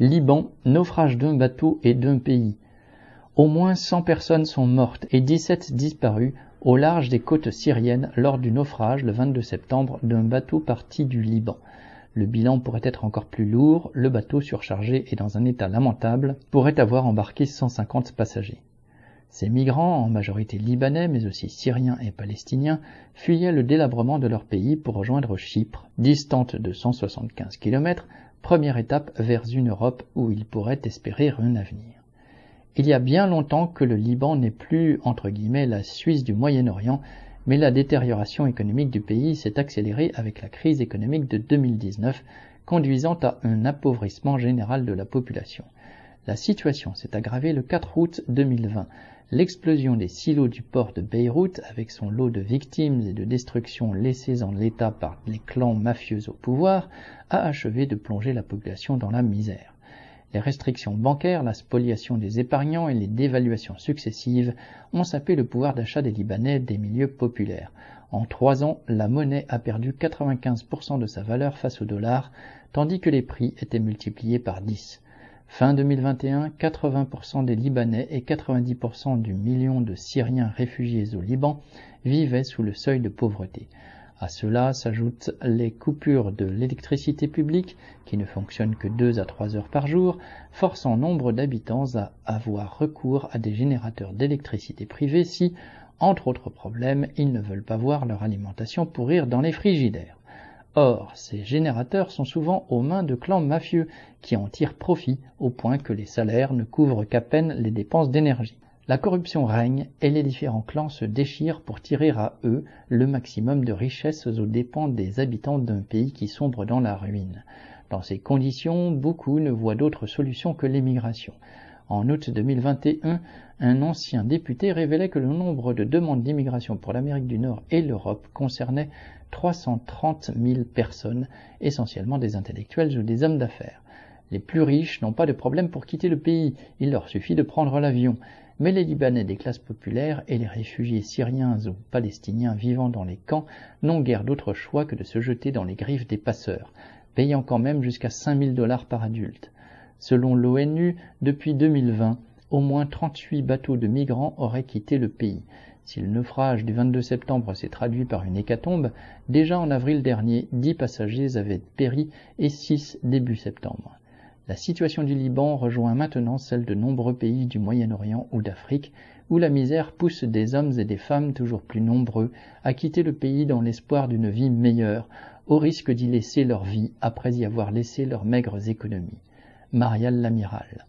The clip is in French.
Liban, naufrage d'un bateau et d'un pays. Au moins 100 personnes sont mortes et 17 disparues au large des côtes syriennes lors du naufrage le 22 septembre d'un bateau parti du Liban. Le bilan pourrait être encore plus lourd, le bateau surchargé et dans un état lamentable pourrait avoir embarqué 150 passagers. Ces migrants, en majorité libanais mais aussi syriens et palestiniens, fuyaient le délabrement de leur pays pour rejoindre Chypre, distante de 175 km, première étape vers une Europe où ils pourraient espérer un avenir. Il y a bien longtemps que le Liban n'est plus, entre guillemets, la Suisse du Moyen-Orient, mais la détérioration économique du pays s'est accélérée avec la crise économique de 2019, conduisant à un appauvrissement général de la population. La situation s'est aggravée le 4 août 2020. L'explosion des silos du port de Beyrouth, avec son lot de victimes et de destructions laissées en l'état par les clans mafieux au pouvoir, a achevé de plonger la population dans la misère. Les restrictions bancaires, la spoliation des épargnants et les dévaluations successives ont sapé le pouvoir d'achat des Libanais des milieux populaires. En trois ans, la monnaie a perdu 95% de sa valeur face au dollar, tandis que les prix étaient multipliés par 10. Fin 2021, 80% des Libanais et 90% du million de Syriens réfugiés au Liban vivaient sous le seuil de pauvreté. À cela s'ajoutent les coupures de l'électricité publique, qui ne fonctionnent que deux à trois heures par jour, forçant nombre d'habitants à avoir recours à des générateurs d'électricité privés si, entre autres problèmes, ils ne veulent pas voir leur alimentation pourrir dans les frigidaires. Or, ces générateurs sont souvent aux mains de clans mafieux qui en tirent profit au point que les salaires ne couvrent qu'à peine les dépenses d'énergie. La corruption règne et les différents clans se déchirent pour tirer à eux le maximum de richesses aux dépens des habitants d'un pays qui sombre dans la ruine. Dans ces conditions, beaucoup ne voient d'autre solution que l'émigration. En août 2021, un ancien député révélait que le nombre de demandes d'immigration pour l'Amérique du Nord et l'Europe concernait 330 000 personnes, essentiellement des intellectuels ou des hommes d'affaires. Les plus riches n'ont pas de problème pour quitter le pays, il leur suffit de prendre l'avion. Mais les Libanais des classes populaires et les réfugiés syriens ou palestiniens vivant dans les camps n'ont guère d'autre choix que de se jeter dans les griffes des passeurs, payant quand même jusqu'à 5000 dollars par adulte. Selon l'ONU, depuis 2020, au moins 38 bateaux de migrants auraient quitté le pays. Si le naufrage du 22 septembre s'est traduit par une hécatombe, déjà en avril dernier, 10 passagers avaient péri et 6 début septembre. La situation du Liban rejoint maintenant celle de nombreux pays du Moyen-Orient ou d'Afrique, où la misère pousse des hommes et des femmes toujours plus nombreux à quitter le pays dans l'espoir d'une vie meilleure, au risque d'y laisser leur vie après y avoir laissé leurs maigres économies. Marial Lamiral.